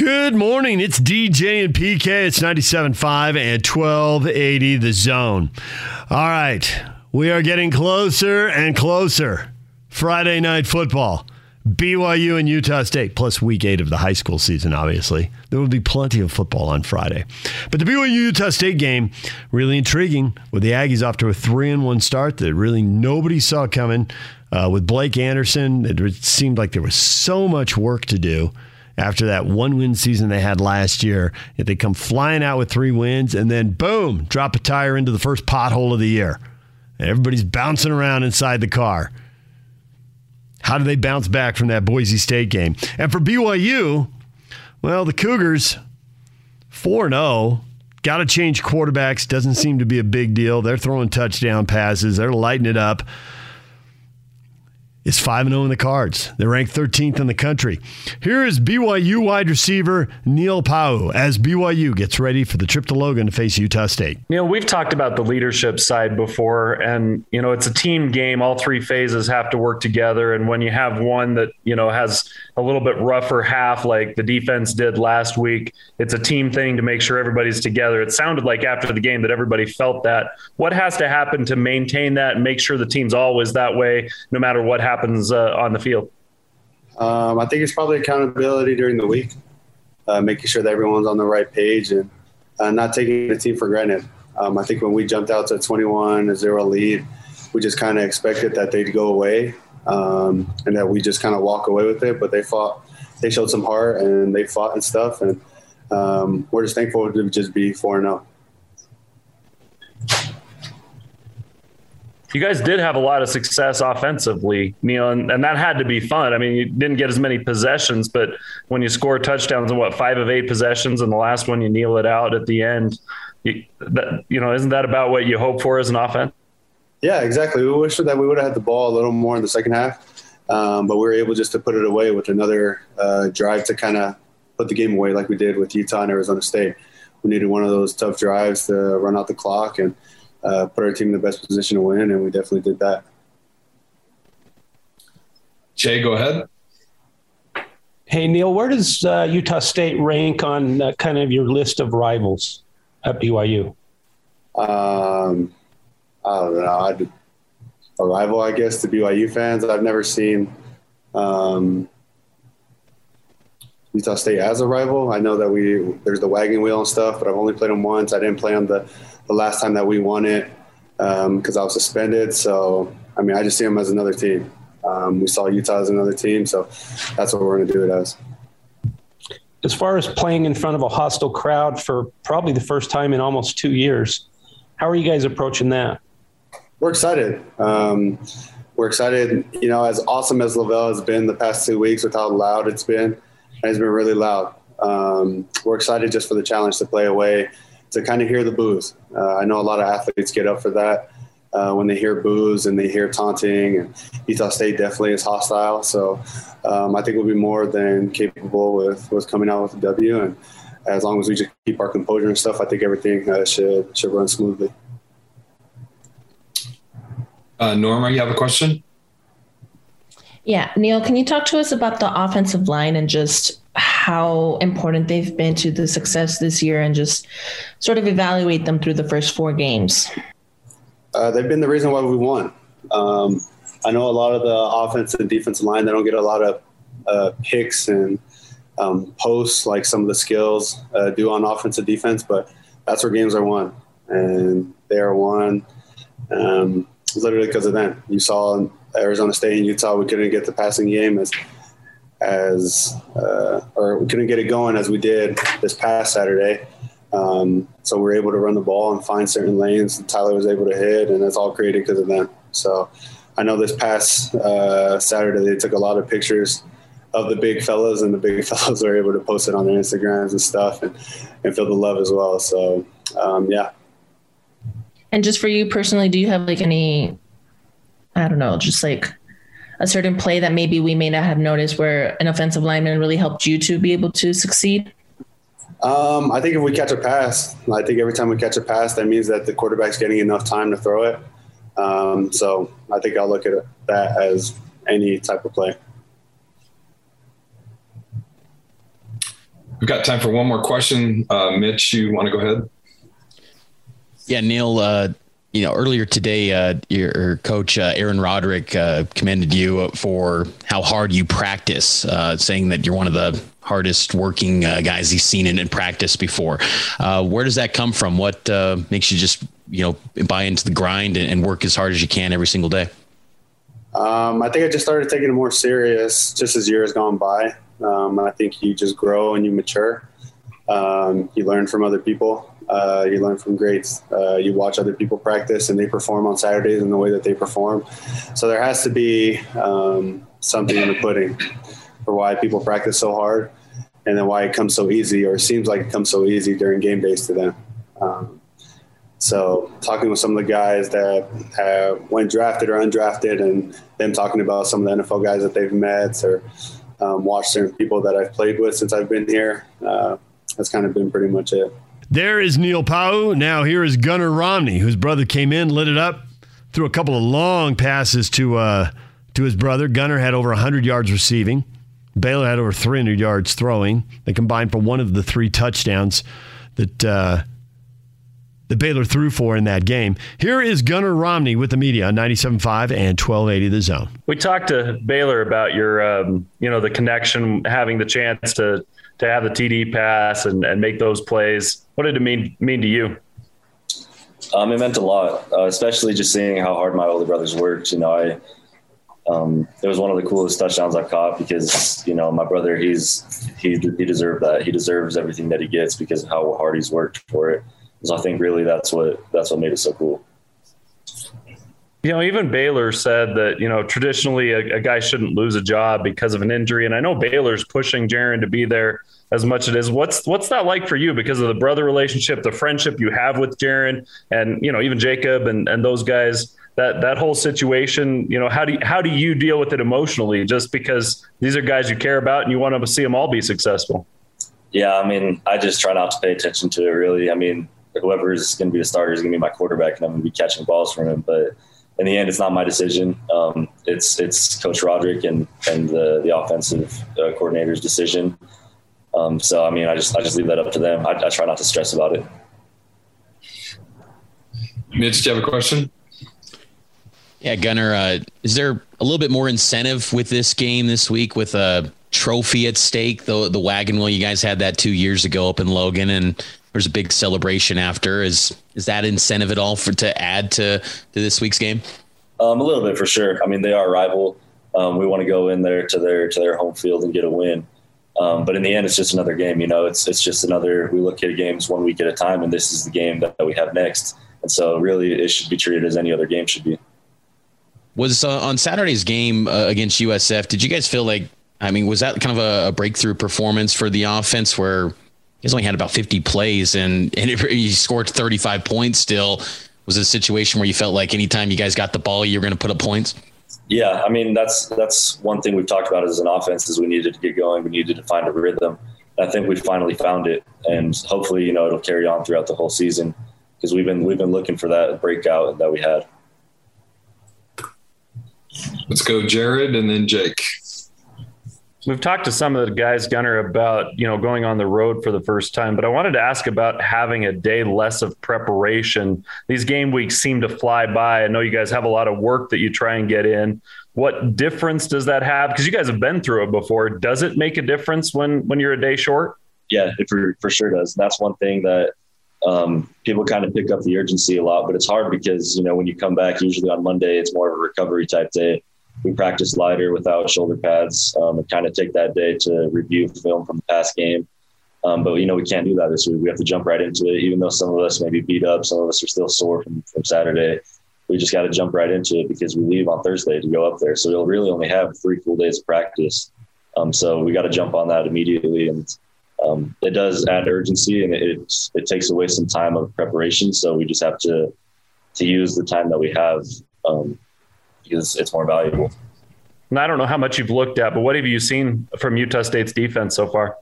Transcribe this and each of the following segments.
Good morning. It's DJ and PK. It's 97.5 and 1280 the zone. All right. We are getting closer and closer. Friday night football. BYU and Utah State, plus week eight of the high school season, obviously. There will be plenty of football on Friday. But the BYU Utah State game, really intriguing, with the Aggies off to a 3 and 1 start that really nobody saw coming. Uh, with Blake Anderson, it seemed like there was so much work to do after that one win season they had last year. If they come flying out with three wins and then boom, drop a tire into the first pothole of the year. And everybody's bouncing around inside the car. How do they bounce back from that Boise State game? And for BYU, well, the Cougars 4 0. Got to change quarterbacks. Doesn't seem to be a big deal. They're throwing touchdown passes. They're lighting it up is 5 0 in the cards. They're ranked 13th in the country. Here is BYU wide receiver Neil Pau'u as BYU gets ready for the trip to Logan to face Utah State. Neil, we've talked about the leadership side before, and, you know, it's a team game. All three phases have to work together. And when you have one that, you know, has a little bit rougher half like the defense did last week, it's a team thing to make sure everybody's together. It sounded like after the game that everybody felt that. What has to happen to maintain that and make sure the team's always that way, no matter what happens? uh, on the field? Um, I think it's probably accountability during the week, uh, making sure that everyone's on the right page and uh, not taking the team for granted. Um, I think when we jumped out to 21 0 lead, we just kind of expected that they'd go away um, and that we just kind of walk away with it. But they fought, they showed some heart and they fought and stuff. And um, we're just thankful to just be 4 and 0. you guys did have a lot of success offensively, Neil, and, and, that had to be fun. I mean, you didn't get as many possessions, but when you score touchdowns in what five of eight possessions, and the last one you kneel it out at the end, you, that, you know, isn't that about what you hope for as an offense? Yeah, exactly. We wish that we would have had the ball a little more in the second half, um, but we were able just to put it away with another uh, drive to kind of put the game away, like we did with Utah and Arizona State. We needed one of those tough drives to run out the clock and uh, put our team in the best position to win, and we definitely did that. Jay, go ahead. Hey Neil, where does uh, Utah State rank on uh, kind of your list of rivals at BYU? Um, I don't know. I'd, a rival, I guess, to BYU fans. I've never seen um, Utah State as a rival. I know that we there's the wagon wheel and stuff, but I've only played them once. I didn't play them the, the last time that we won it because um, I was suspended. So I mean, I just see them as another team. Um, we saw Utah as another team, so that's what we're going to do it as. As far as playing in front of a hostile crowd for probably the first time in almost two years, how are you guys approaching that? We're excited. Um, we're excited. You know, as awesome as LaVell has been the past two weeks with how loud it's been it's been really loud. Um, we're excited just for the challenge to play away, to kind of hear the boos. Uh, I know a lot of athletes get up for that uh, when they hear boos and they hear taunting. And Utah State definitely is hostile. So um, I think we'll be more than capable with, with coming out with a W. And as long as we just keep our composure and stuff, I think everything uh, should should run smoothly. Uh, Norma, you have a question? Yeah, Neil, can you talk to us about the offensive line and just how important they've been to the success this year and just sort of evaluate them through the first four games? Uh, they've been the reason why we won. Um, I know a lot of the offensive and defensive line, they don't get a lot of uh, picks and um, posts like some of the skills uh, do on offensive defense, but that's where games are won. And they are won um, literally because of them. You saw Arizona State and Utah, we couldn't get the passing game as as uh, or we couldn't get it going as we did this past Saturday. Um, so we were able to run the ball and find certain lanes Tyler was able to hit, and that's all created because of them. So I know this past uh, Saturday they took a lot of pictures of the big fellas, and the big fellas were able to post it on their Instagrams and stuff, and and feel the love as well. So um, yeah. And just for you personally, do you have like any I don't know, just like a certain play that maybe we may not have noticed where an offensive lineman really helped you to be able to succeed? Um, I think if we catch a pass, I think every time we catch a pass, that means that the quarterback's getting enough time to throw it. Um, so I think I'll look at that as any type of play. We've got time for one more question. Uh, Mitch, you want to go ahead? Yeah, Neil. Uh, you know, earlier today, uh, your coach uh, Aaron Roderick uh, commended you for how hard you practice, uh, saying that you're one of the hardest working uh, guys he's seen in, in practice before. Where does that come from? What makes you just you know buy into the grind and, and, work as hard as you can every single day? Um, I think I just started taking it more serious just as years gone by. Um, I think you just grow and you mature. Um, you learn from other people. Uh, you learn from greats. Uh, you watch other people practice and they perform on Saturdays in the way that they perform. So there has to be um, something in the pudding for why people practice so hard and then why it comes so easy or seems like it comes so easy during game days to them. Um, so talking with some of the guys that have, went drafted or undrafted and them talking about some of the NFL guys that they've met or um, watched certain people that I've played with since I've been here. Uh, that's kind of been pretty much it. There is Neil Pau. Now here is Gunnar Romney, whose brother came in, lit it up, threw a couple of long passes to uh, to his brother. Gunnar had over 100 yards receiving. Baylor had over 300 yards throwing. They combined for one of the three touchdowns that uh, the Baylor threw for in that game. Here is Gunnar Romney with the media on 97.5 and 1280 The Zone. We talked to Baylor about your, um, you know, the connection, having the chance to to have the TD pass and, and make those plays. What did it mean mean to you? Um, it meant a lot, uh, especially just seeing how hard my older brothers worked. You know, I um, it was one of the coolest touchdowns I've caught because you know my brother he's he he deserved that. He deserves everything that he gets because of how hard he's worked for it. So I think really that's what that's what made it so cool. You know, even Baylor said that, you know, traditionally a, a, guy shouldn't lose a job because of an injury. And I know Baylor's pushing Jaren to be there as much as it is. What's what's that like for you because of the brother relationship, the friendship you have with Jaren and, you know, even Jacob and, and those guys, that that whole situation, you know, how do you, how do you deal with it emotionally just because these are guys you care about and you want to see them all be successful? Yeah, I mean, I just try not to pay attention to it really. I mean, whoever is going to be the starter is going to be my quarterback and I'm going to be catching balls from him, but in the end, it's not my decision. Um, it's it's Coach Roderick and and the the offensive uh, coordinator's decision. Um, so I mean, I just I just leave that up to them. I, I try not to stress about it. Mitch, do you have a question? Yeah, Gunnar, uh, is there a little bit more incentive with this game this week with a trophy at stake? The the wagon wheel you guys had that two years ago up in Logan, and there's a big celebration after. Is is that incentive at all for to add to to this week's game? Um, a little bit for sure. I mean, they are a rival. Um, we want to go in there to their to their home field and get a win. Um, but in the end, it's just another game. You know, it's it's just another. We look at games one week at a time, and this is the game that, we have next. And so, really, it should be treated as any other game should be. Was uh, on Saturday's game uh, against USF? Did you guys feel like? I mean, was that kind of a, a breakthrough performance for the offense where he's only had about 50 plays and, and he scored 35 points still. Was it a situation where you felt like anytime you guys got the ball, you were going to put up points? Yeah, I mean that's that's one thing we've talked about as an offense is we needed to get going. We needed to find a rhythm. I think we finally found it, and hopefully, you know, it'll carry on throughout the whole season because we've been we've been looking for that breakout that we had. Let's go, Jared, and then Jake. We've talked to some of the guys, Gunnar, about you know going on the road for the first time, but I wanted to ask about having a day less of preparation. These game weeks seem to fly by. I know you guys have a lot of work that you try and get in. What difference does that have? Because you guys have been through it before. Does it make a difference when when you're a day short? Yeah, it for, for sure does. That's one thing that um, people kind of pick up the urgency a lot, but it's hard because you know when you come back, usually on Monday, it's more of a recovery type day we practice lighter without shoulder pads um, and kind of take that day to review film from the past game. Um, but you know we can't do that this week. We have to jump right into it. Even though some of us may be beat up, some of us are still sore from, from Saturday. We just got to jump right into it because we leave on Thursday to go up there. So we'll really only have three full days of practice. Um, so we got to jump on that immediately, and um, it does add urgency and it it takes away some time of preparation. So we just have to to use the time that we have um, because it's more valuable. And I don't know how much you've looked at, but what have you seen from Utah State's defense so far?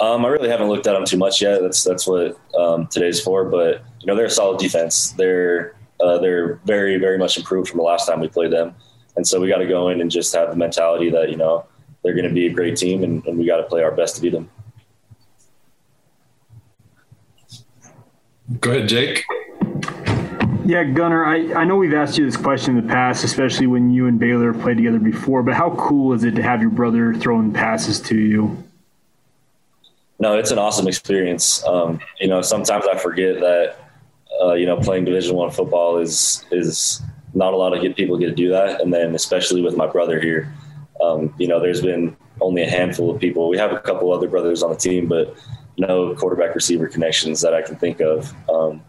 Um, I really haven't looked at them too much yet. That's that's what um, today's for. But you know, they're a solid defense. They're uh, they're very very much improved from the last time we played them, and so we got to go in and just have the mentality that you know they're going to be a great team, and, and we got to play our best to beat them. Go ahead, Jake. Yeah, Gunnar, I, I know we've asked you this question in the past, especially when you and Baylor played together before, but how cool is it to have your brother throwing passes to you? No, it's an awesome experience. Um, you know, sometimes I forget that, uh, you know, playing Division One football is is not a lot of people get to do that, and then especially with my brother here, um, you know, there's been only a handful of people. We have a couple other brothers on the team, but no quarterback receiver connections that I can think of. Um,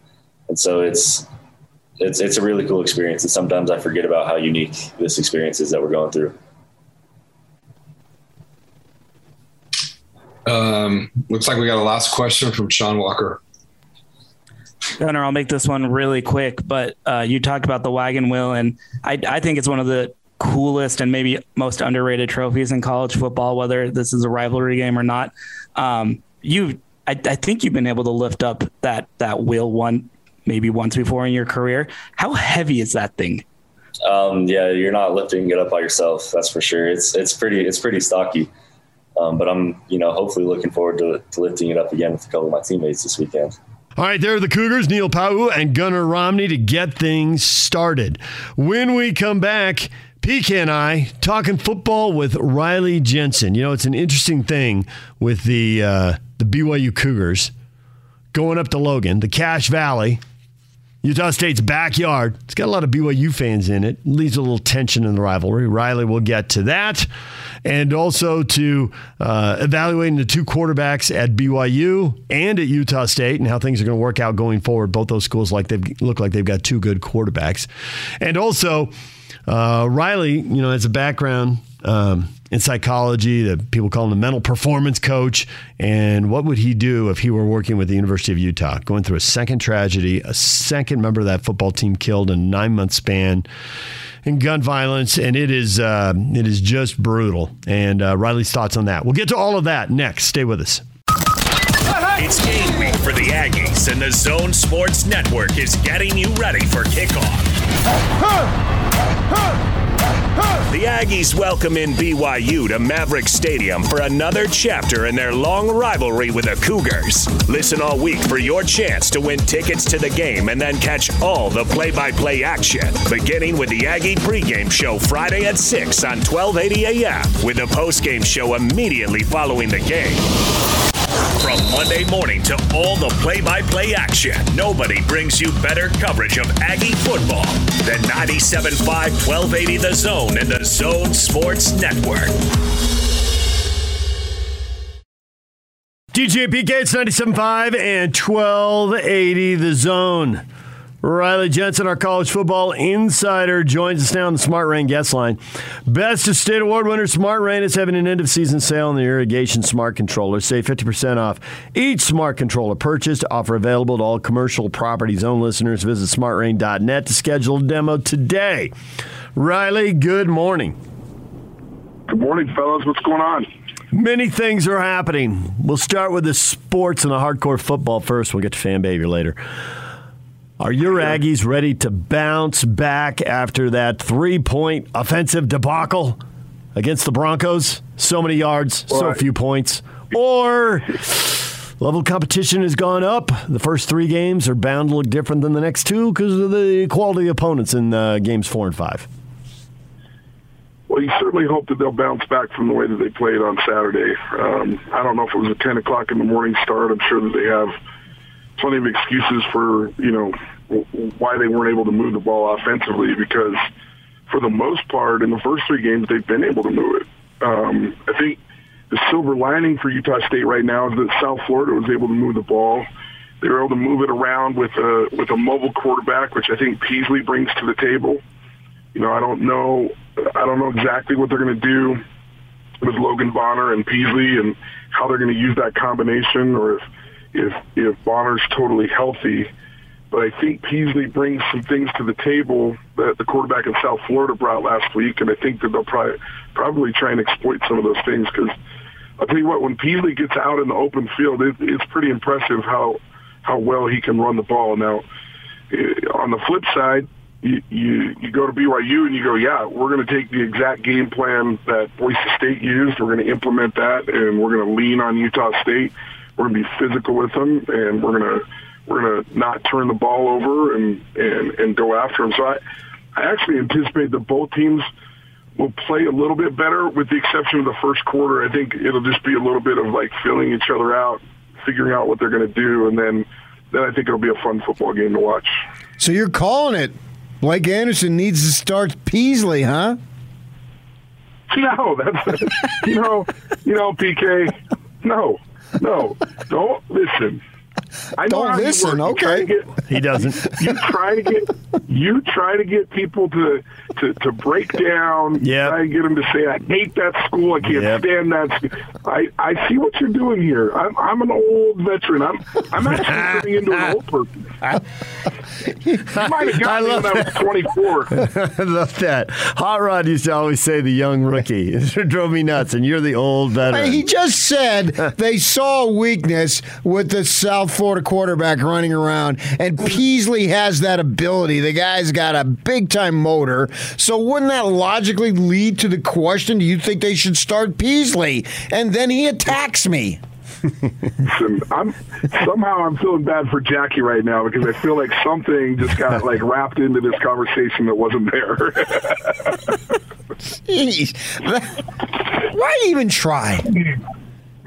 and so it's it's it's a really cool experience. And sometimes I forget about how unique this experience is that we're going through. Um, looks like we got a last question from Sean Walker. Gunnar, I'll make this one really quick, but uh, you talked about the wagon wheel, and I, I think it's one of the coolest and maybe most underrated trophies in college football, whether this is a rivalry game or not. Um, you, I, I, think you've been able to lift up that that wheel one maybe once before in your career. How heavy is that thing? Um, yeah, you're not lifting it up by yourself. That's for sure. It's it's pretty it's pretty stocky. Um, but I'm you know hopefully looking forward to, to lifting it up again with a couple of my teammates this weekend. All right, there are the Cougars, Neil Pau'u and Gunnar Romney to get things started. When we come back, PK and I talking football with Riley Jensen. You know, it's an interesting thing with the uh, the BYU Cougars going up to Logan, the Cache Valley, Utah State's backyard. It's got a lot of BYU fans in it. Leaves a little tension in the rivalry. Riley will get to that. And also to uh, evaluating the two quarterbacks at BYU and at Utah State and how things are going to work out going forward. Both those schools like they look like they've got two good quarterbacks. And also, uh, Riley, you know, has a background um, in psychology. That people call him the mental performance coach. And what would he do if he were working with the University of Utah, going through a second tragedy, a second member of that football team killed in a nine month span? in gun violence, and it is uh, it is just brutal. And uh, Riley's thoughts on that. We'll get to all of that next. Stay with us. It's game week for the Aggies, and the Zone Sports Network is getting you ready for kickoff. The Aggies welcome in BYU to Maverick Stadium for another chapter in their long rivalry with the Cougars. Listen all week for your chance to win tickets to the game and then catch all the play by play action, beginning with the Aggie pregame show Friday at 6 on 1280 AM, with the postgame show immediately following the game. From Monday morning to all the play by play action, nobody brings you better coverage of Aggie football than 97.5 1280 The Zone and the Zone Sports Network. DJ PK, it's 97.5 and 1280 The Zone. Riley Jensen, our college football insider, joins us now on the Smart Rain guest line. Best of State Award winner Smart Rain is having an end of season sale on the irrigation smart controller. Save 50% off each smart controller purchased. Offer available to all commercial property zone listeners. Visit smartrain.net to schedule a demo today. Riley, good morning. Good morning, fellas. What's going on? Many things are happening. We'll start with the sports and the hardcore football first. We'll get to fan behavior later. Are your Aggies ready to bounce back after that three point offensive debacle against the Broncos? So many yards, so few points. Or level competition has gone up. The first three games are bound to look different than the next two because of the quality of opponents in uh, games four and five. Well, you certainly hope that they'll bounce back from the way that they played on Saturday. Um, I don't know if it was a 10 o'clock in the morning start. I'm sure that they have plenty of excuses for you know why they weren't able to move the ball offensively because for the most part in the first three games they've been able to move it. Um, I think the silver lining for Utah State right now is that South Florida was able to move the ball. They were able to move it around with a with a mobile quarterback, which I think Peasley brings to the table. You know, I don't know, I don't know exactly what they're going to do with Logan Bonner and Peasley and how they're going to use that combination, or if if if Bonner's totally healthy. But I think Peasley brings some things to the table that the quarterback in South Florida brought last week, and I think that they'll probably probably try and exploit some of those things. Because I'll tell you what, when Peasley gets out in the open field, it, it's pretty impressive how how well he can run the ball. Now, eh, on the flip side, you, you you go to BYU and you go, yeah, we're going to take the exact game plan that Boise State used. We're going to implement that, and we're going to lean on Utah State we're going to be physical with them, and we're going to we're going to not turn the ball over and, and, and go after them. So I, I actually anticipate that both teams will play a little bit better with the exception of the first quarter. I think it'll just be a little bit of like filling each other out, figuring out what they're going to do. And then, then I think it'll be a fun football game to watch. So you're calling it. Blake Anderson needs to start Peasley, huh? No, that's you know, you know, PK. No, no, don't listen. I know Don't how you listen, work. You try okay. to get- He doesn't. you try to get you try to get people to to, to break down. Yep. Try to get them to say, "I hate that school. I can't Yep. stand that." School. I I see what you're doing here. I'm I'm an old veteran. I'm I'm actually turning into an old person. You might have got me when I was 24. I love that. Hot Rod used to always say the young rookie. It drove me nuts, and you're the old veteran. Hey, he just said they saw weakness with the South Florida quarterback running around, and Peasley has that ability. The guy's got a big time motor. So, wouldn't that logically lead to the question do you think they should start Peasley? And then he attacks me. I'm somehow I'm feeling bad for Jackie right now because I feel like something just got like wrapped into this conversation that wasn't there. Jeez. Why even try?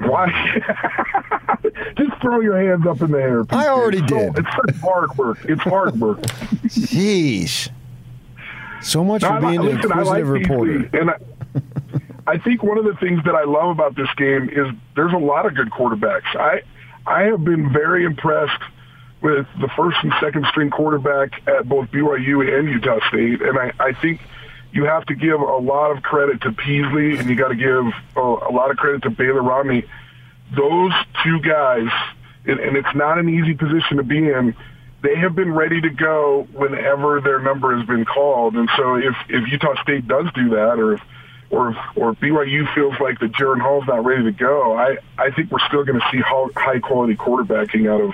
Why? Throw your hands up in the air. I already did. It's such hard work. It's hard work. Jeez. So much No, for being an listen, I like reporter. And I, I think one of the things that I love about this game is there's a lot of good quarterbacks. I I have been very impressed with the first and second string quarterback at both BYU and Utah State, and I, I think you have to give a lot of credit to Peasley, and you got to give a, a lot of credit to Baylor Romney. Those two guys, and, and it's not an easy position to be in they have been ready to go whenever their number has been called. And so if, if Utah State does do that or if or if, or if BYU feels like that Jaren Hall's not ready to go, I, I think we're still going to see high quality quarterbacking out of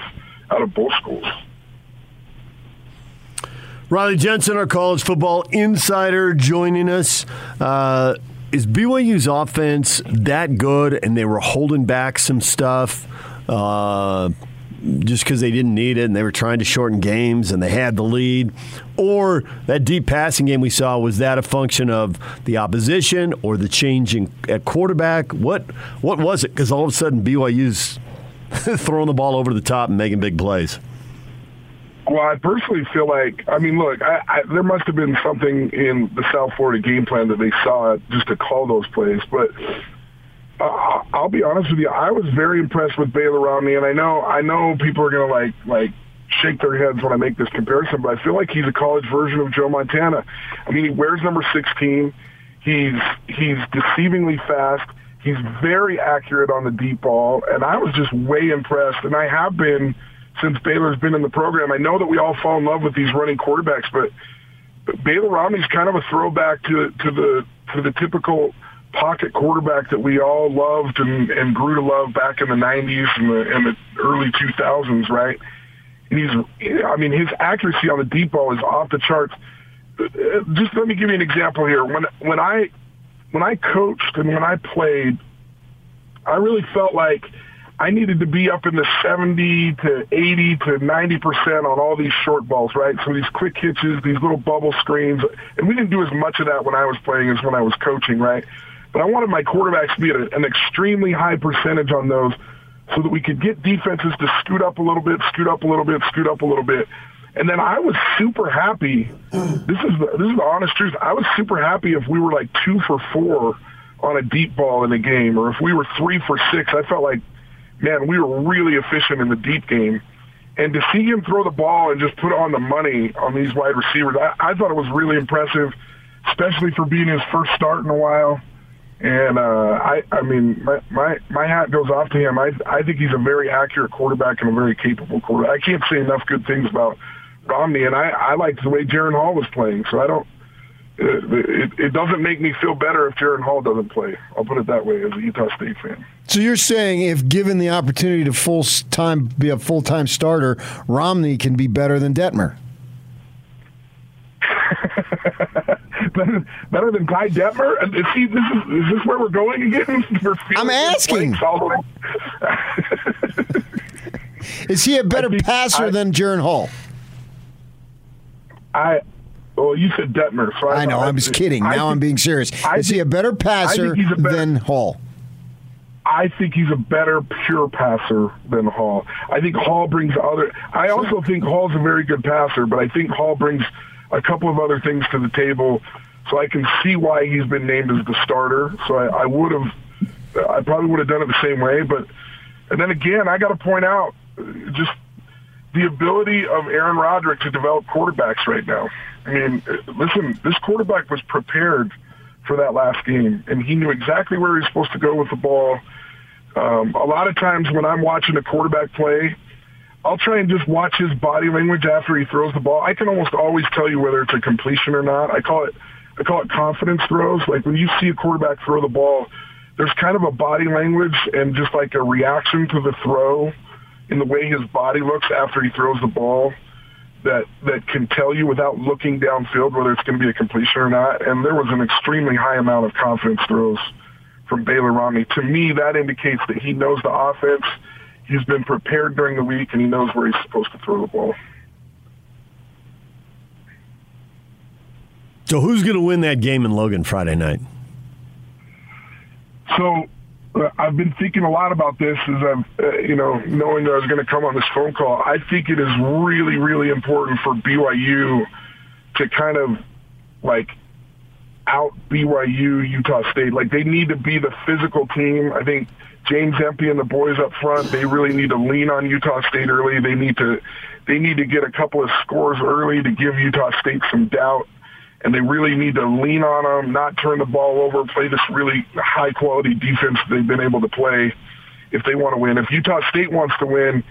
out of both schools. Riley Jensen, our college football insider, joining us. Uh, is BYU's offense that good and they were holding back some stuff uh, just because they didn't need it and they were trying to shorten games and they had the lead? Or that deep passing game we saw, was that a function of the opposition or the changing at quarterback? What, what was it? Because all of a sudden BYU's throwing the ball over the top and making big plays. Well, I personally feel like, I mean, look, I, I, there must have been something in the South Florida game plan that they saw just to call those plays. But uh, I'll be honest with you, I was very impressed with Baylor Romney, and I know, I know people are to like, like shake their heads when I make this comparison, but I feel like he's a college version of Joe Montana. I mean, he wears number 16. He's he's deceivingly fast. He's very accurate on the deep ball, and I was just way impressed. And I have been since Baylor's been in the program. I know that we all fall in love with these running quarterbacks, but, but Baylor Romney's kind of a throwback to to the to the typical pocket quarterback that we all loved and, and grew to love back in the 90s and the, and the early 2000s, right? And he's, I mean, his accuracy on the deep ball is off the charts. Uh, Just let me give you an example here. When when I when I coached and when I played, I really felt like I needed to be up in the 70 to 80 to 90 percent on all these short balls, right? So these quick hitches, these little bubble screens, and we didn't do as much of that when I was playing as when I was coaching, right? But I wanted my quarterbacks to be at an extremely high percentage on those so that we could get defenses to scoot up a little bit, scoot up a little bit, scoot up a little bit. And then I was super happy. This is the, this is the honest truth. I was super happy if we were like two for four on a deep ball in a game, or if we were three for six. I felt like, man, we were really efficient in the deep game. And to see him throw the ball and just put on the money on these wide receivers, I, I thought it was really impressive, especially for being his first start in a while. And uh, I, I mean, my, my my hat goes off to him. I I think he's a very accurate quarterback and a very capable quarterback. I can't say enough good things about Romney, and I I liked the way Jaren Hall was playing. So I don't. It, it, doesn't make me feel better if Jaren Hall doesn't play. I'll put it that way as a Utah State fan. So you're saying if given the opportunity to full time be a full time starter, Romney can be better than Detmer. better, better than Guy Detmer. And is, he, this is, is this where we're going again? We're I'm asking. All the way. Is he a better passer I- than Jaren Hall? I well, you said Detmer, so I, I know. I'm just kidding. I Now I'm being serious. I Is he a better passer a better- than Hall? I think he's a better pure passer than Hall. I think Hall brings other. I also think Hall's a very good passer, but I think Hall brings a couple of other things to the table. So I can see why he's been named as the starter. So I, I would have, I probably would have done it the same way. But and then again, I got to point out just the ability of Aaron Roderick to develop quarterbacks right now. I mean, listen, this quarterback was prepared for that last game, and he knew exactly where he was supposed to go with the ball. Um, a lot of times when I'm watching a quarterback play, I'll try and just watch his body language after he throws the ball. I can almost always tell you whether it's a completion or not. I call it I call it confidence throws. Like when you see a quarterback throw the ball, there's kind of a body language and just like a reaction to the throw in the way his body looks after he throws the ball that that can tell you without looking downfield whether it's going to be a completion or not. And there was an extremely high amount of confidence throws from Baylor Romney. To me, that indicates that he knows the offense. He's been prepared during the week, and he knows where he's supposed to throw the ball. So who's going to win that game in Logan Friday night? So I've been thinking a lot about this as I'm, uh, you know, knowing that I was going to come on this phone call. I think it is really, really important for BYU to kind of like out BYU Utah State. Like they need to be the physical team. I think James Empey and the boys up front, they really need to lean on Utah State early. They need to they need to get a couple of scores early to give Utah State some doubt. And they really need to lean on them, not turn the ball over, play this really high quality defense they've been able to play if they want to win. If Utah State wants to win,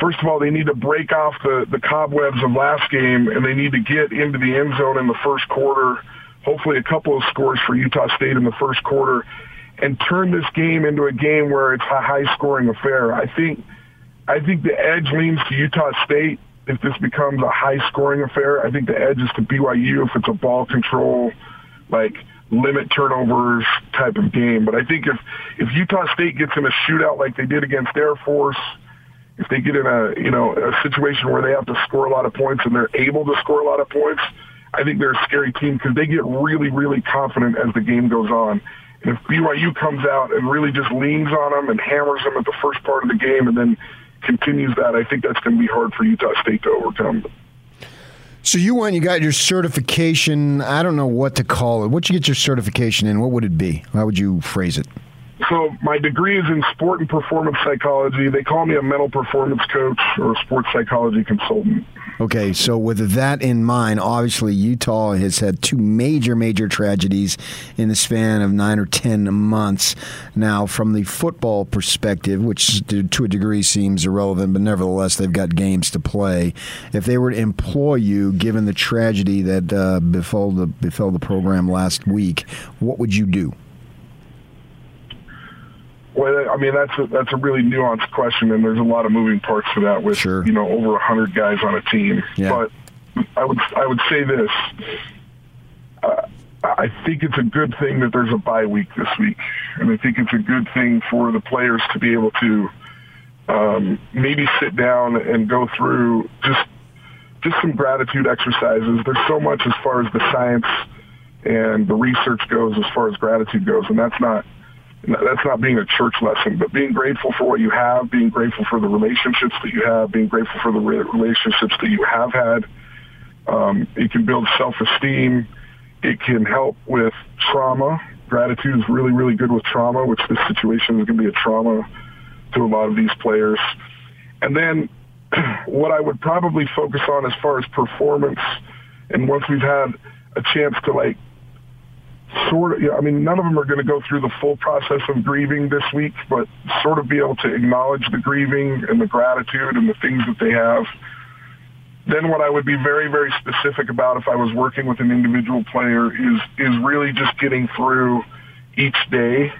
first of all, they need to break off the, the cobwebs of last game and they need to get into the end zone in the first quarter, hopefully a couple of scores for Utah State in the first quarter, and turn this game into a game where it's a high scoring affair. I think I think the edge leans to Utah State if this becomes a high scoring affair. I think the edge is to BYU if it's a ball control, like limit turnovers type of game. But I think if if Utah State gets in a shootout like they did against Air Force, if they get in a you know a situation where they have to score a lot of points and they're able to score a lot of points, I think they're a scary team because they get really really confident as the game goes on. And if BYU comes out and really just leans on them and hammers them at the first part of the game and then continues that, I think that's going to be hard for Utah State to overcome. So you went, you got your certification. I don't know what to call it. What you get your certification in? What would it be? How would you phrase it? So my degree is in sport and performance psychology. They call me a mental performance coach or a sports psychology consultant. Okay, so with that in mind, obviously Utah has had two major, major tragedies in the span of nine or ten months. Now, from the football perspective, which to a degree seems irrelevant, but nevertheless they've got games to play. If they were to employ you, given the tragedy that uh, befell the befell the program last week, what would you do? Well, I mean that's a, that's a really nuanced question, and there's a lot of moving parts to that. With you know over a hundred guys on a team, Yeah. but I would I would say this. Uh, I think it's a good thing that there's a bye week this week, and I think it's a good thing for the players to be able to um, maybe sit down and go through just just some gratitude exercises. There's so much as far as the science and the research goes, as far as gratitude goes, and that's not that's not being a church lesson, but being grateful for what you have, being grateful for the relationships that you have, being grateful for the relationships that you have had. Um, it can build self-esteem. It can help with trauma. Gratitude is really, really good with trauma, which this situation is going to be a trauma to a lot of these players. And then what I would probably focus on as far as performance, and once we've had a chance to like sort of, I mean, none of them are going to go through the full process of grieving this week, but sort of be able to acknowledge the grieving and the gratitude and the things that they have. Then what I would be very, very specific about if I was working with an individual player is, is really just getting through each day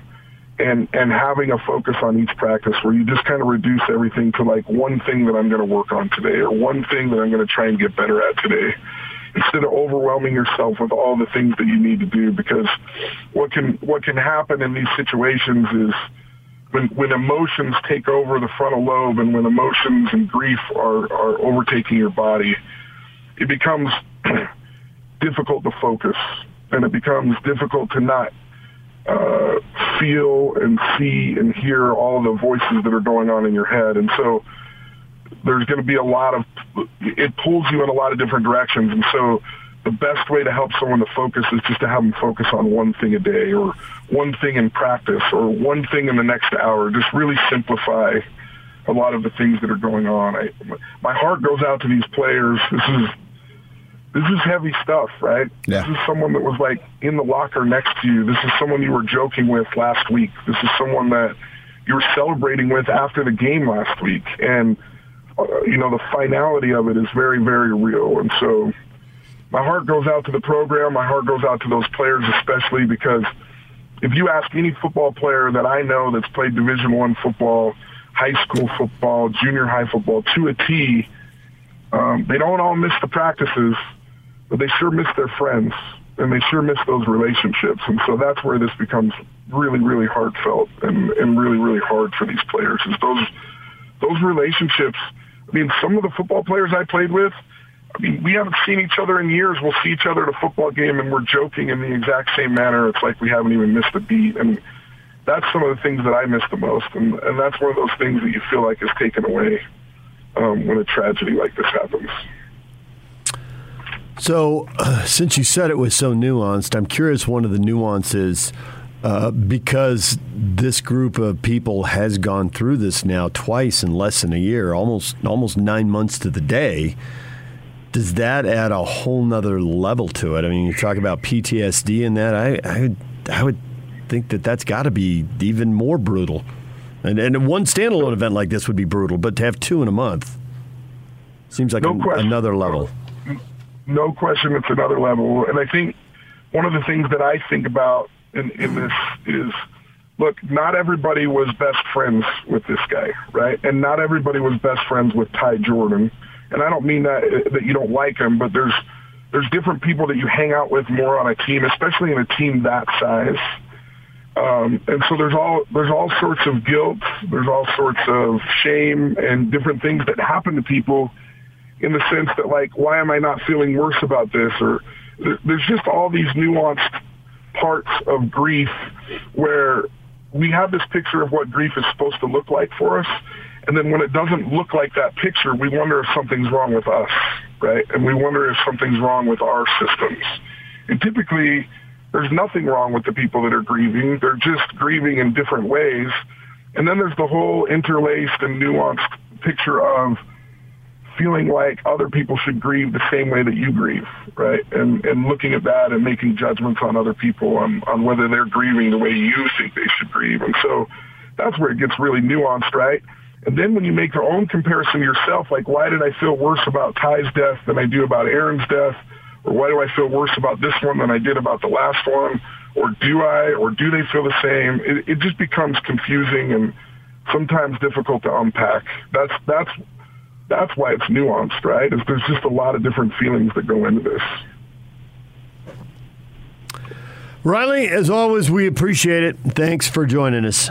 and, and having a focus on each practice where you just kind of reduce everything to like one thing that I'm going to work on today or one thing that I'm going to try and get better at today instead of overwhelming yourself with all the things that you need to do because what can what can happen in these situations is when when emotions take over the frontal lobe and when emotions and grief are are overtaking your body, it becomes difficult to focus and it becomes difficult to not uh, feel and see and hear all the voices that are going on in your head. And so there's going to be a lot of, it pulls you in a lot of different directions. And so the best way to help someone to focus is just to have them focus on one thing a day or one thing in practice or one thing in the next hour. Just really simplify a lot of the things that are going on. I, my heart goes out to these players. This is this is heavy stuff, right? Yeah. This is someone that was like in the locker next to you. This is someone you were joking with last week. This is someone that you were celebrating with after the game last week. And, you know, the finality of it is very, very real. And so my heart goes out to the program. My heart goes out to those players, especially because if you ask any football player that I know that's played Division One football, high school football, junior high football to a T, um, they don't all miss the practices but they sure miss their friends and they sure miss those relationships. And so that's where this becomes really, really heartfelt and, and really, really hard for these players is those, those relationships. I mean, some of the football players I played with, I mean, we haven't seen each other in years. We'll see each other at a football game and we're joking in the exact same manner. It's like we haven't even missed a beat. And that's some of the things that I miss the most. And, and that's one of those things that you feel like is taken away um, when a tragedy like this happens. So, uh, since you said it was so nuanced, I'm curious one of the nuances uh, because this group of people has gone through this now twice in less than a year, almost almost nine months to the day. Does that add a whole nother level to it? I mean, you talk about PTSD and that. I I would, I would think that that's got to be even more brutal. And and one standalone event like this would be brutal, but to have two in a month seems like No a- another level. no question it's another level. And I think one of the things that I think about in, in this is, look, not everybody was best friends with this guy, right? And not everybody was best friends with Ty Jordan. And I don't mean that that you don't like him, but there's there's different people that you hang out with more on a team, especially in a team that size. Um, and so there's all there's all sorts of guilt, there's all sorts of shame and different things that happen to people in the sense that like, why am I not feeling worse about this? Or there's just all these nuanced parts of grief where we have this picture of what grief is supposed to look like for us. And then when it doesn't look like that picture, we wonder if something's wrong with us, right? And we wonder if something's wrong with our systems. And typically, there's nothing wrong with the people that are grieving. They're just grieving in different ways. And then there's the whole interlaced and nuanced picture of feeling like other people should grieve the same way that you grieve, right? And and looking at that and making judgments on other people on, on whether they're grieving the way you think they should grieve. And so that's where it gets really nuanced, right? And then when you make your own comparison yourself, like why did I feel worse about Ty's death than I do about Aaron's death? Or why do I feel worse about this one than I did about the last one? Or do I, or do they feel the same? It, it just becomes confusing and sometimes difficult to unpack. That's, that's, that's why it's nuanced, right? Is there's just a lot of different feelings that go into this. Riley, as always, we appreciate it. Thanks for joining us.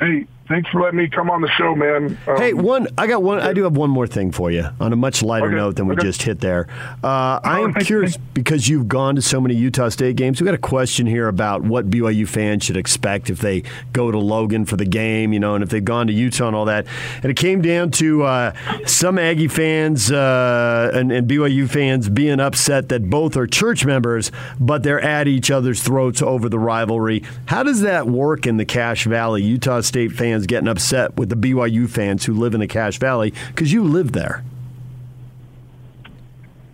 Hey, thanks for letting me come on the show, man. Um, Hey, one. I got one. I do have one more thing for you on a much lighter Okay, note than we okay. just hit there. Uh, I am curious because you've gone to so many Utah State games. We got a question here about what BYU fans should expect if they go to Logan for the game, you know, and if they've gone to Utah and all that. And it came down to uh, some Aggie fans uh, and, and BYU fans being upset that both are church members, but they're at each other's throats over the rivalry. How does that work in the Cache Valley? Utah State fans getting upset with the BYU fans who live in the Cache Valley because you live there.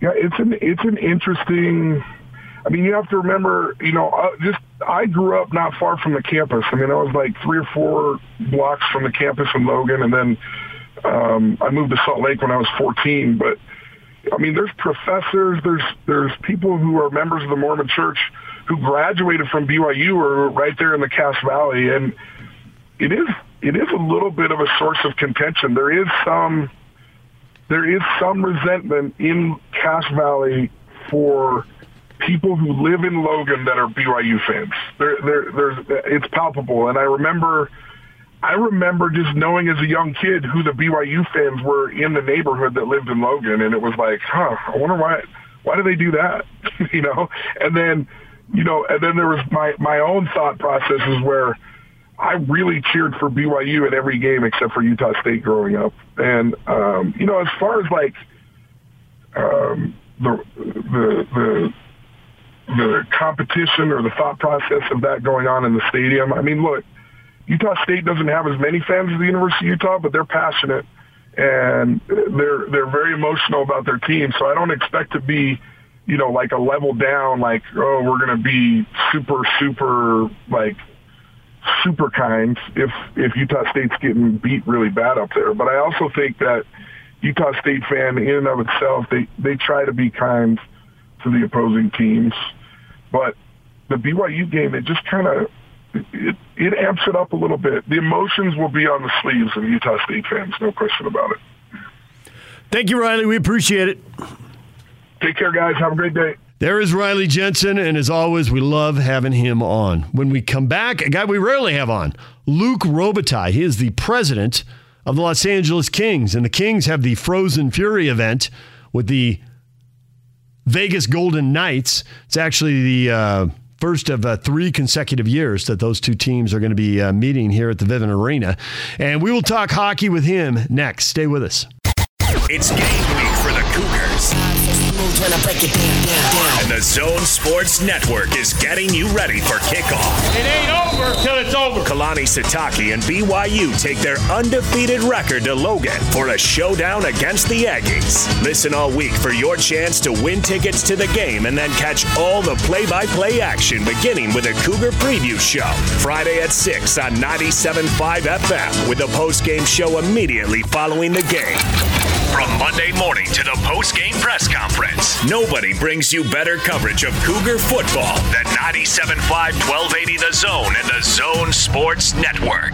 Yeah, it's an it's an interesting. I mean, you have to remember, you know, uh, just I grew up not far from the campus. I mean, I was like three or four blocks from the campus in Logan, and then um, I moved to Salt Lake when I was 14. But I mean, there's professors, there's there's people who are members of the Mormon Church who graduated from BYU or right there in the Cache Valley, and it is it is a little bit of a source of contention. There is some there is some resentment in Cache Valley for people who live in Logan that are BYU fans. There, there, there's, it's palpable. And I remember I remember just knowing as a young kid who the BYU fans were in the neighborhood that lived in Logan, and it was like, huh, I wonder why why do they do that, you know? And then, you know, and then there was my my own thought processes where I really cheered for BYU at every game except for Utah State growing up, and um, you know, as far as like um, the the the the competition or the thought process of that going on in the stadium. I mean, look, Utah State doesn't have as many fans as the University of Utah, but they're passionate and they're they're very emotional about their team. So I don't expect to be, you know, like a level down, like oh we're going to be super super like super kind if if Utah State's getting beat really bad up there. But I also think that Utah State fan in and of itself they they try to be kind to the opposing teams, but the BYU game it just kind of it, it amps it up a little bit. The emotions will be on the sleeves of Utah State fans, no question about it. Thank you, Riley. We appreciate it. Take care, guys. Have a great day. There is Riley Jensen, and as always, we love having him on. When we come back, a guy we rarely have on, Luke Robitaille. He is the president of the Los Angeles Kings, and the Kings have the Frozen Fury event with the Vegas Golden Knights. It's actually the uh, first of uh, three consecutive years that those two teams are going to be uh, meeting here at the Vivint Arena. And we will talk hockey with him next. Stay with us. It's game week for the Cougars. And the Zone Sports Network is getting you ready for kickoff. It ain't over till it's over. Kalani Sitake and BYU take their undefeated record to Logan for a showdown against the Aggies. Listen all week for your chance to win tickets to the game and then catch all the play-by-play action beginning with a Cougar preview show Friday at 6 on 97.5 FM with a post-game show immediately following the game. From Monday morning to the post-game press conference, nobody brings you better coverage of Cougar football than 97.5 1280 The Zone and the Zone Sports Network.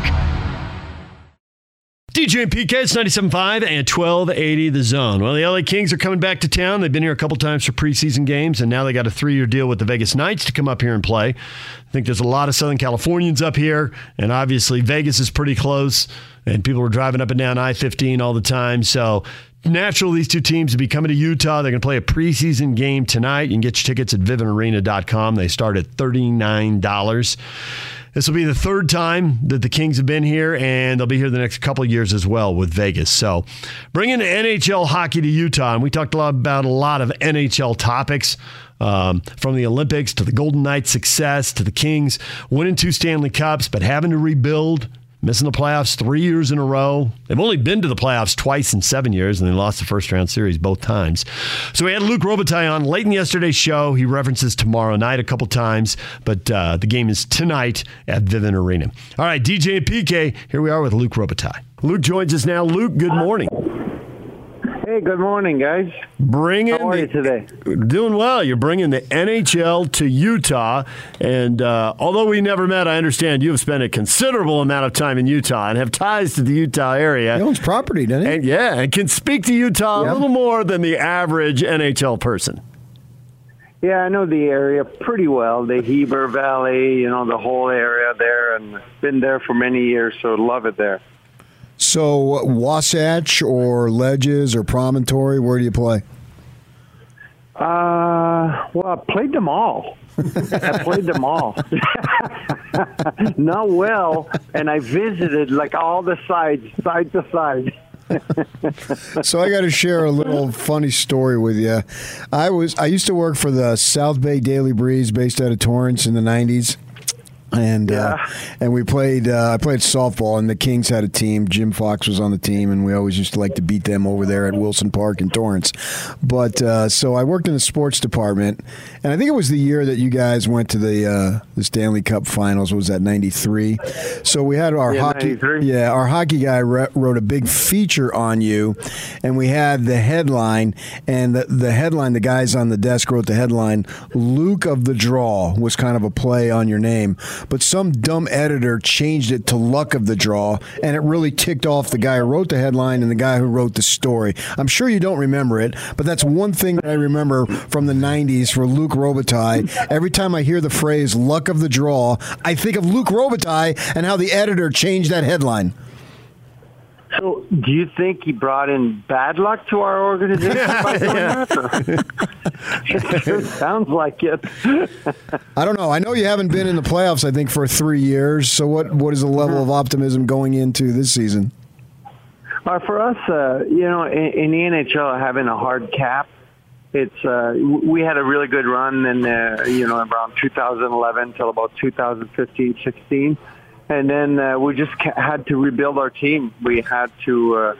DJ and PK, it's 97.5 and 1280 The Zone. Well, the LA Kings are coming back to town. They've been here a couple times for preseason games, and now they got a three year deal with the Vegas Knights to come up here and play. I think there's a lot of Southern Californians up here, and obviously Vegas is pretty close, and people are driving up and down I 15 all the time. So, natural these two teams to be coming to Utah. They're going to play a preseason game tonight. You can get your tickets at vivintarena.com. They start at $39. This will be the third time that the Kings have been here, and they'll be here the next couple of years as well with Vegas. So, bringing NHL hockey to Utah, and we talked a lot about a lot of NHL topics. Um, from the Olympics to the Golden Knights' success to the Kings winning two Stanley Cups, but having to rebuild, missing the playoffs three years in a row. They've only been to the playoffs twice in seven years, and they lost the first round series both times. So we had Luke Robitaille on late in yesterday's show. He references tomorrow night a couple times, but uh, the game is tonight at Vivint Arena. All right, DJ and PK, here we are with Luke Robitaille. Luke joins us now. Luke, good morning. Hey, good morning, guys. Bringing How are you today? Doing well. You're bringing the NHL to Utah, and uh, although we never met, I understand you have spent a considerable amount of time in Utah and have ties to the Utah area. He owns property, doesn't he? And yeah, and can speak to Utah Yep. a little more than the average NHL person. Yeah, I know the area pretty well. The Heber Valley, you know, the whole area there, and been there for many years, so love it there. So, Wasatch or Ledges or Promontory, where do you play? Uh, well, I played them all. I played them all. Not well, and I visited like all the sides, side to side. so I got to share a little funny story with you. I was I used to work for the South Bay Daily Breeze, based out of Torrance in the '90s. And uh, and we played. Uh, I played softball, and the Kings had a team. Jim Fox was on the team, and we always used to like to beat them over there at Wilson Park in Torrance. But uh, so I worked in the sports department, and I think it was the year that you guys went to the uh, the Stanley Cup Finals. Was that '93? So we had our Yeah, hockey. 93. Yeah, our hockey guy re- wrote a big feature on you, and we had the headline, and the, the headline, the guys on the desk wrote the headline, Luke of the Draw was kind of a play on your name. But some dumb editor changed it to luck of the draw, and it really ticked off the guy who wrote the headline and the guy who wrote the story. I'm sure you don't remember it, but that's one thing that I remember from the 90s for Luke Robitaille. Every time I hear the phrase luck of the draw, I think of Luke Robitaille and how the editor changed that headline. So, do you think he brought in bad luck to our organization? by doing that, it sure sounds like it. I don't know. I know you haven't been in the playoffs. I think for three years. So, what what is the level of optimism going into this season? Uh, for us, uh, you know, in, in the NHL, having a hard cap, it's uh, we had a really good run in uh, you know around 2011 till about 2015, 16 and then uh, we just had to rebuild our team. We had to uh,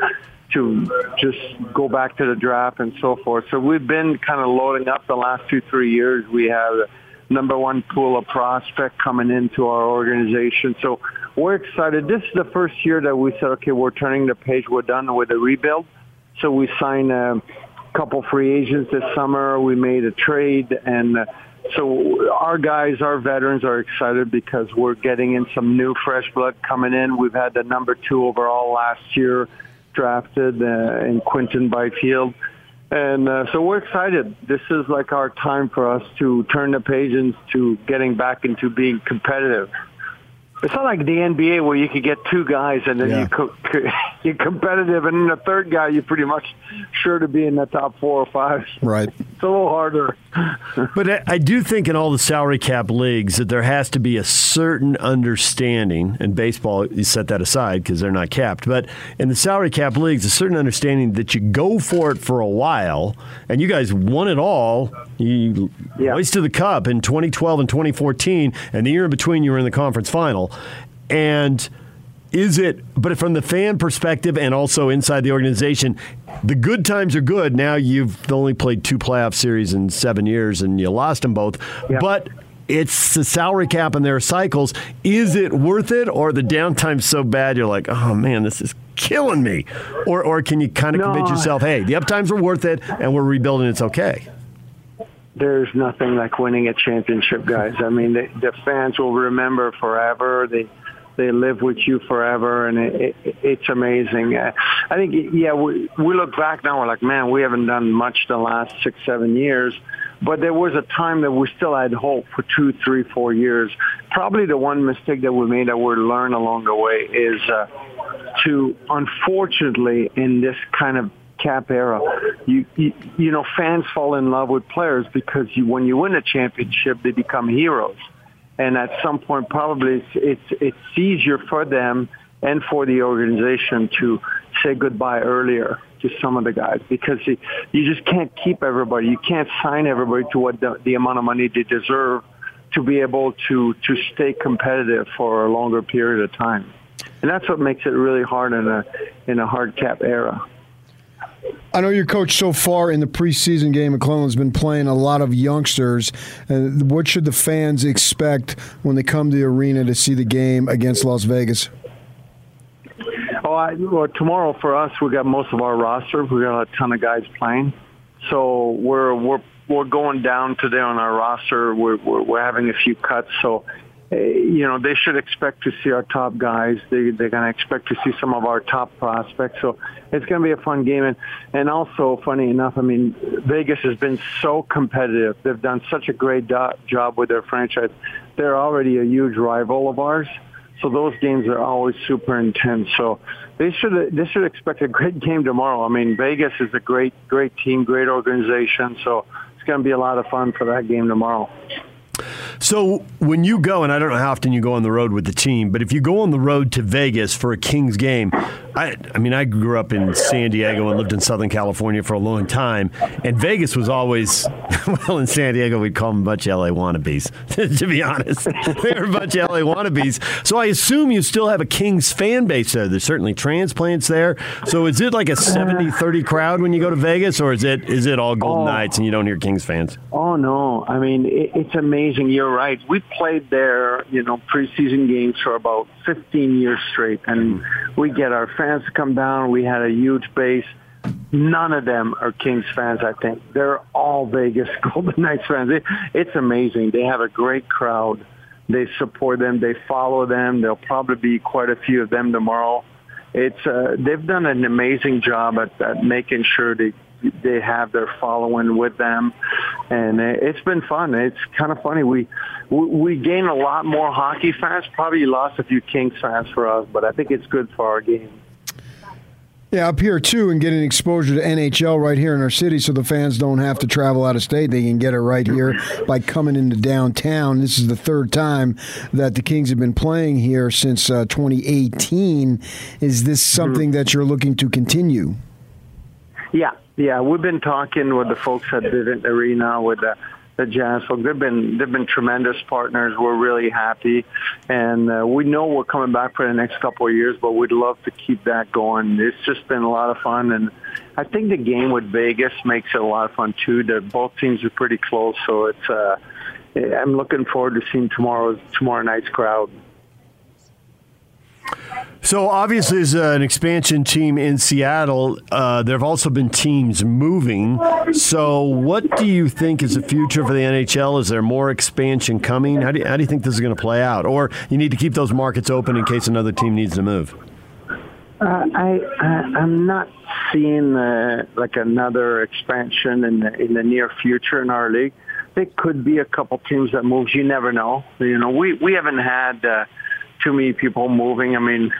to just go back to the draft and so forth. So we've been kind of loading up the last two three years. We have number one pool of prospect coming into our organization. So we're excited. This is the first year that we said, okay, we're turning the page. We're done with the rebuild. So we signed a couple free agents this summer. We made a trade and. Uh, so our guys, our veterans are excited because we're getting in some new fresh blood coming in. We've had the number two overall last year drafted uh, in Quinton Byfield. And uh, so we're excited. This is like our time for us to turn the page into getting back into being competitive. It's not like the NBA where you could get two guys and then yeah. you co- you're competitive, and then the third guy you're pretty much sure to be in the top four or five. Right. It's a little harder. but I do think in all the salary cap leagues that there has to be a certain understanding, and baseball you set that aside because they're not capped. But in the salary cap leagues, a certain understanding that you go for it for a while, and you guys won it all. You yeah. hoisted the cup in 2012 and 2014, and the year in between you were in the conference final. And is it, but from the fan perspective and also inside the organization, the good times are good. Now you've only played two playoff series in seven years and you lost them both. Yeah. But it's the salary cap and their cycles. Is it worth it, or the downtime's so bad you're like, oh man, this is killing me? Or, or can you kind of no. convince yourself, hey, the uptimes are worth it and we're rebuilding, it's okay? there's nothing like winning a championship, guys. I mean, the, the fans will remember forever. They they live with you forever, and it, it, it's amazing. Uh, I think, yeah, we we look back now, we're like, man, we haven't done much the last six, seven years. But there was a time that we still had hope for two, three, four years. Probably the one mistake that we made that we learned along the way is uh, to, unfortunately, in this kind of cap era. You, you you know fans fall in love with players because you when you win a championship they become heroes, and at some point probably it's it's, it's easier for them and for the organization to say goodbye earlier to some of the guys because you, just can't keep everybody. You can't sign everybody to what the, the amount of money they deserve to be able to to stay competitive for a longer period of time. And that's what makes it really hard in a in a hard cap era. I know your coach so far in the preseason game. McLellan's been playing a lot of youngsters. And what should the fans expect when they come to the arena to see the game against Las Vegas? Oh, I, well, tomorrow for us, we got most of our roster. We got a ton of guys playing, so we're we're we're going down today on our roster. We're we're, we're having a few cuts, so Uh, you know, they should expect to see our top guys. They, they're going to expect to see some of our top prospects. So it's going to be a fun game. And, and also, funny enough, I mean, Vegas has been so competitive. They've done such a great do- job with their franchise. They're already a huge rival of ours. So those games are always super intense. So they should they should expect a great game tomorrow. I mean, Vegas is a great great team, great organization. So it's going to be a lot of fun for that game tomorrow. So when you go, and I don't know how often you go on the road with the team, but if you go on the road to Vegas for a Kings game, I, I mean, I grew up in San Diego and lived in Southern California for a long time, and Vegas was always, well, in San Diego we'd call them a bunch of LA wannabes, to be honest. they were a bunch of LA wannabes. So I assume you still have a Kings fan base there. There's certainly transplants there. So is it like a 70-30 crowd when you go to Vegas, or is it is it all Golden oh. Knights and you don't hear Kings fans? Oh no, I mean it, it's amazing. You're right. We played there, you know, preseason games for about 15 years straight, and we get our fans to come down. We had a huge base. None of them are Kings fans. I think they're all Vegas Golden Knights fans. It, it's amazing. They have a great crowd. They support them. They follow them. There'll probably be quite a few of them tomorrow. It's uh, they've done an amazing job at, at making sure they they have their following with them, and it's been fun. It's kind of funny. We we gain a lot more hockey fans. Probably lost a few Kings fans for us, but I think it's good for our game. Yeah, up here too, and getting exposure to NHL right here in our city, so the fans don't have to travel out of state. They can get it right here by coming into downtown. This is the third time that the Kings have been playing here since uh, 2018. Is this something that you're looking to continue? Yeah, yeah, we've been talking with the folks at Vivint Arena with the the Jazz folks. They've been they've been tremendous partners. We're really happy, and uh, we know we're coming back for the next couple of years. But we'd love to keep that going. It's just been a lot of fun, and I think the game with Vegas makes it a lot of fun too. That both teams are pretty close, so it's. Uh, I'm looking forward to seeing tomorrow's tomorrow night's crowd. So obviously, as an expansion team in Seattle, uh, there have also been teams moving. So, what do you think is the future for the NHL? Is there more expansion coming? How do you, how do you think this is going to play out? Or you need to keep those markets open in case another team needs to move? Uh, I, I I'm not seeing uh, like another expansion in the, in the near future in our league. There could be a couple teams that moves. You never know. You know, we we haven't had uh, too many people moving. I mean,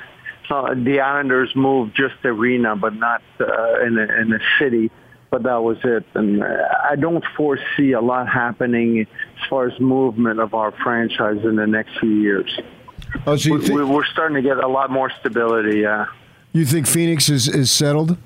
so the Islanders moved just arena, but not uh, in a, in a city. But that was it, and uh, I don't foresee a lot happening as far as movement of our franchise in the next few years. Oh, so we, we're starting to get a lot more stability. Yeah. You think Phoenix is, is settled?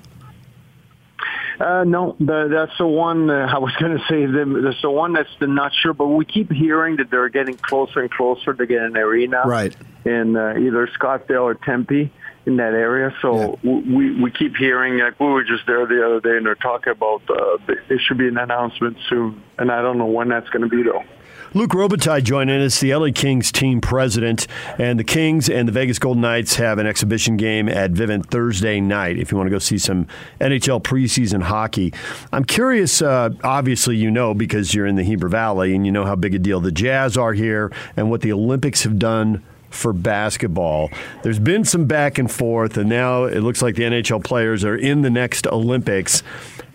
Uh, no, the, that's the one uh, I was going to say. The, that's the one that's the not sure, but we keep hearing that they're getting closer and closer to get an arena, right? In uh, either Scottsdale or Tempe in that area. So w we we keep hearing like we were just there the other day, and they're talking about uh, there should be an announcement soon, and I don't know when that's going to be though. Luke Robitaille joining us, the LA Kings team president. And the Kings and the Vegas Golden Knights have an exhibition game at Vivint Thursday night if you want to go see some NHL preseason hockey. I'm curious, uh, obviously, you know, because you're in the Heber Valley and you know how big a deal the Jazz are here and what the Olympics have done for basketball. There's been some back and forth, and now it looks like the NHL players are in the next Olympics.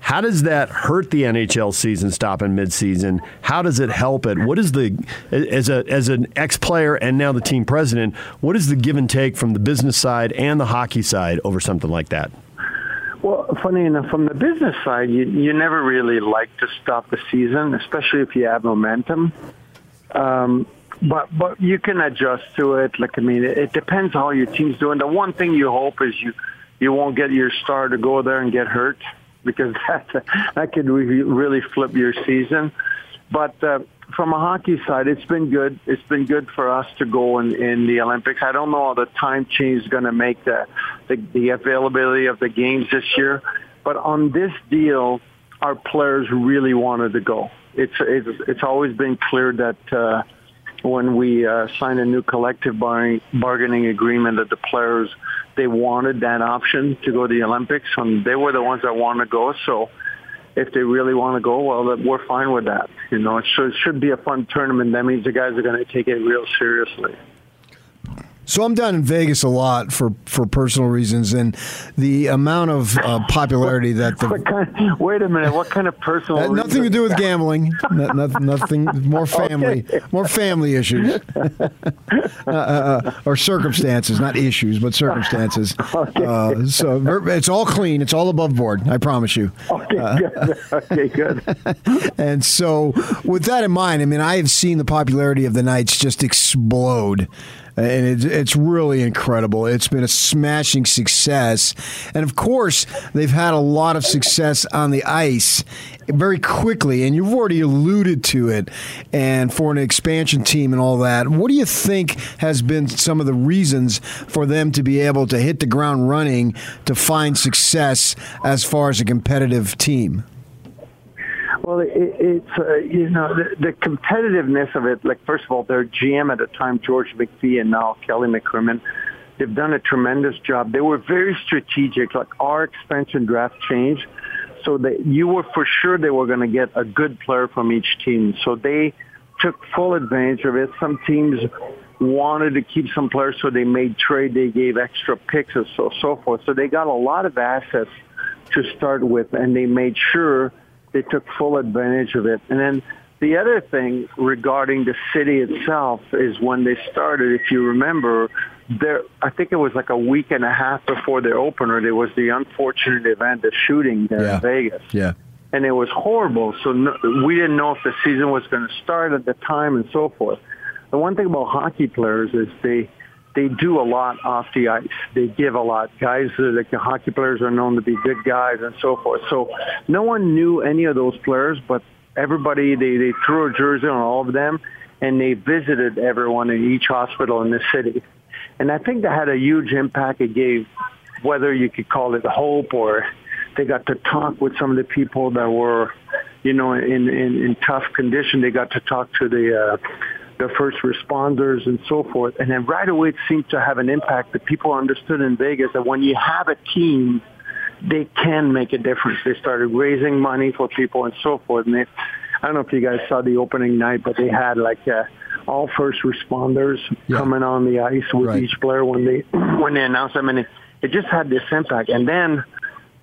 How does that hurt the NHL season stopping midseason? How does it help it? What is the as a as an ex player and now the team president? What is the give and take from the business side and the hockey side over something like that? Well, funny enough, from the business side, you you never really like to stop the season, especially if you have momentum. Um, but but you can adjust to it. Like I mean, it, it depends how your team's doing. The one thing you hope is you you won't get your star to go there and get hurt because that that could re- really flip your season. But uh, from a hockey side, it's been good. It's been good for us to go in, in the Olympics. I don't know how the time change is going to make the, the the availability of the games this year, but on this deal, our players really wanted to go. It's it's, it's always been clear that. Uh, when we uh, signed a new collective bar- bargaining agreement that the players they wanted that option to go to the Olympics and they were the ones that wanted to go. So if they really want to go well we're fine with that. You know it should, it should be a fun tournament. That means the guys are going to take it real seriously So I'm down in Vegas a lot for, for personal reasons, and the amount of uh, popularity that the kind, wait a minute what kind of personal nothing to do with gambling. no, no, nothing more family, Okay. more family issues, uh, uh, uh, or circumstances, not issues, but circumstances. Uh, so it's all clean. It's all above board. I promise you. Okay, good. Okay, good. and so, with that in mind, I mean, I have seen the popularity of the Knights just explode. And it's, it's really incredible. It's been a smashing success. And of course, they've had a lot of success on the ice very quickly. And you've already alluded to it. And for an expansion team and all that, what do you think has been some of the reasons for them to be able to hit the ground running to find success as far as a competitive team? Well, it, it's uh, you know the, the competitiveness of it. Like first of all, their GM at the time, George McPhee, and now Kelly McCrimmon, they've done a tremendous job. They were very strategic. Like our expansion draft changed, so that you were for sure they were going to get a good player from each team. So they took full advantage of it. Some teams wanted to keep some players, so they made trade. They gave extra picks and so so forth. So they got a lot of assets to start with, and they made sure they took full advantage of it. And then the other thing regarding the city itself is when they started, if you remember, there I think it was like a week and a half before the opener, there was the unfortunate event, the shooting there Yeah. in Vegas Yeah. and it was horrible. So no, we didn't know if the season was going to start at the time and so forth. The one thing about hockey players is they they do a lot off the ice. They give a lot. Guys, like the hockey players, are known to be good guys and so forth. So no one knew any of those players, but everybody they they threw a jersey on all of them, and they visited everyone in each hospital in the city. And I think that had a huge impact. It gave, whether you could call it hope or they got to talk with some of the people that were, you know, in, in, in tough condition. They got to talk to the, uh, the first responders and so forth. And then right away it seemed to have an impact that people understood in Vegas that when you have a team, they can make a difference. They started raising money for people and so forth. And they, I don't know if you guys saw the opening night, but they had like, uh, all first responders coming on the ice with Right. each player when they when they announced them, and it, it just had this impact. And then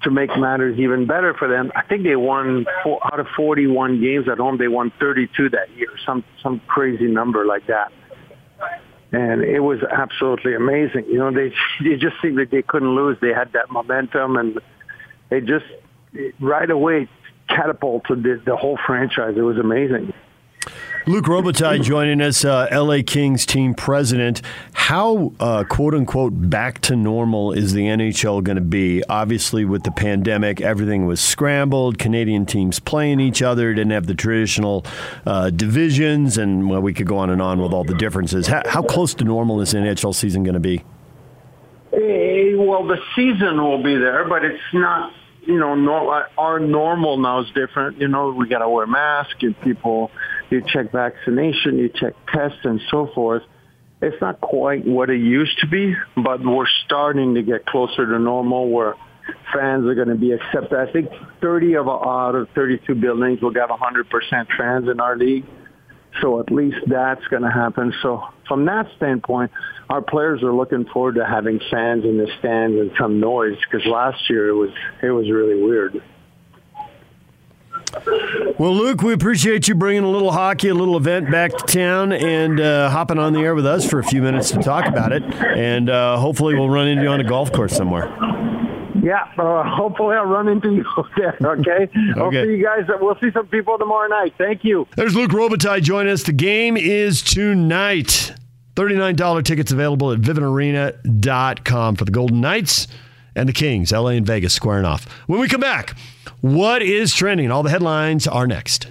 to make matters even better for them, I think they won four, out of 41 games at home. They won 32 that year, some some crazy number like that. And it was absolutely amazing. You know, they they just seemed like they couldn't lose. They had that momentum, and they just right away catapulted the, the whole franchise. It was amazing. Luke Robitaille joining us, uh, LA Kings team president. How, uh, quote unquote, back to normal is the NHL going to be? Obviously, with the pandemic, everything was scrambled. Canadian teams playing each other, didn't have the traditional uh, divisions, and well, we could go on and on with all the differences. How, how close to normal is the NHL season going to be? Eh, well, the season will be there, but it's not. You know, nor, our normal now is different. You know, we got to wear masks. And people, you check vaccination, you check tests, and so forth. It's not quite what it used to be, but we're starting to get closer to normal, where fans are going to be accepted. I think 30 of out of 32 buildings will have 100% fans in our league. So at least that's going to happen. So from that standpoint, our players are looking forward to having fans in the stands and some noise because last year it was it was really weird. Well, Luke, we appreciate you bringing a little hockey, a little event back to town, and uh, hopping on the air with us for a few minutes to talk about it. And uh, hopefully, we'll run into you on a golf course somewhere. Yeah, uh, hopefully I'll run into you there. Okay, I'll Okay. see you guys. We'll see some people tomorrow night. Thank you. There's Luke Robitaille joining us. The game is tonight. $39 tickets available at vivintarena.com for the Golden Knights and the Kings, LA and Vegas squaring off. When we come back, what is trending? All the headlines are next.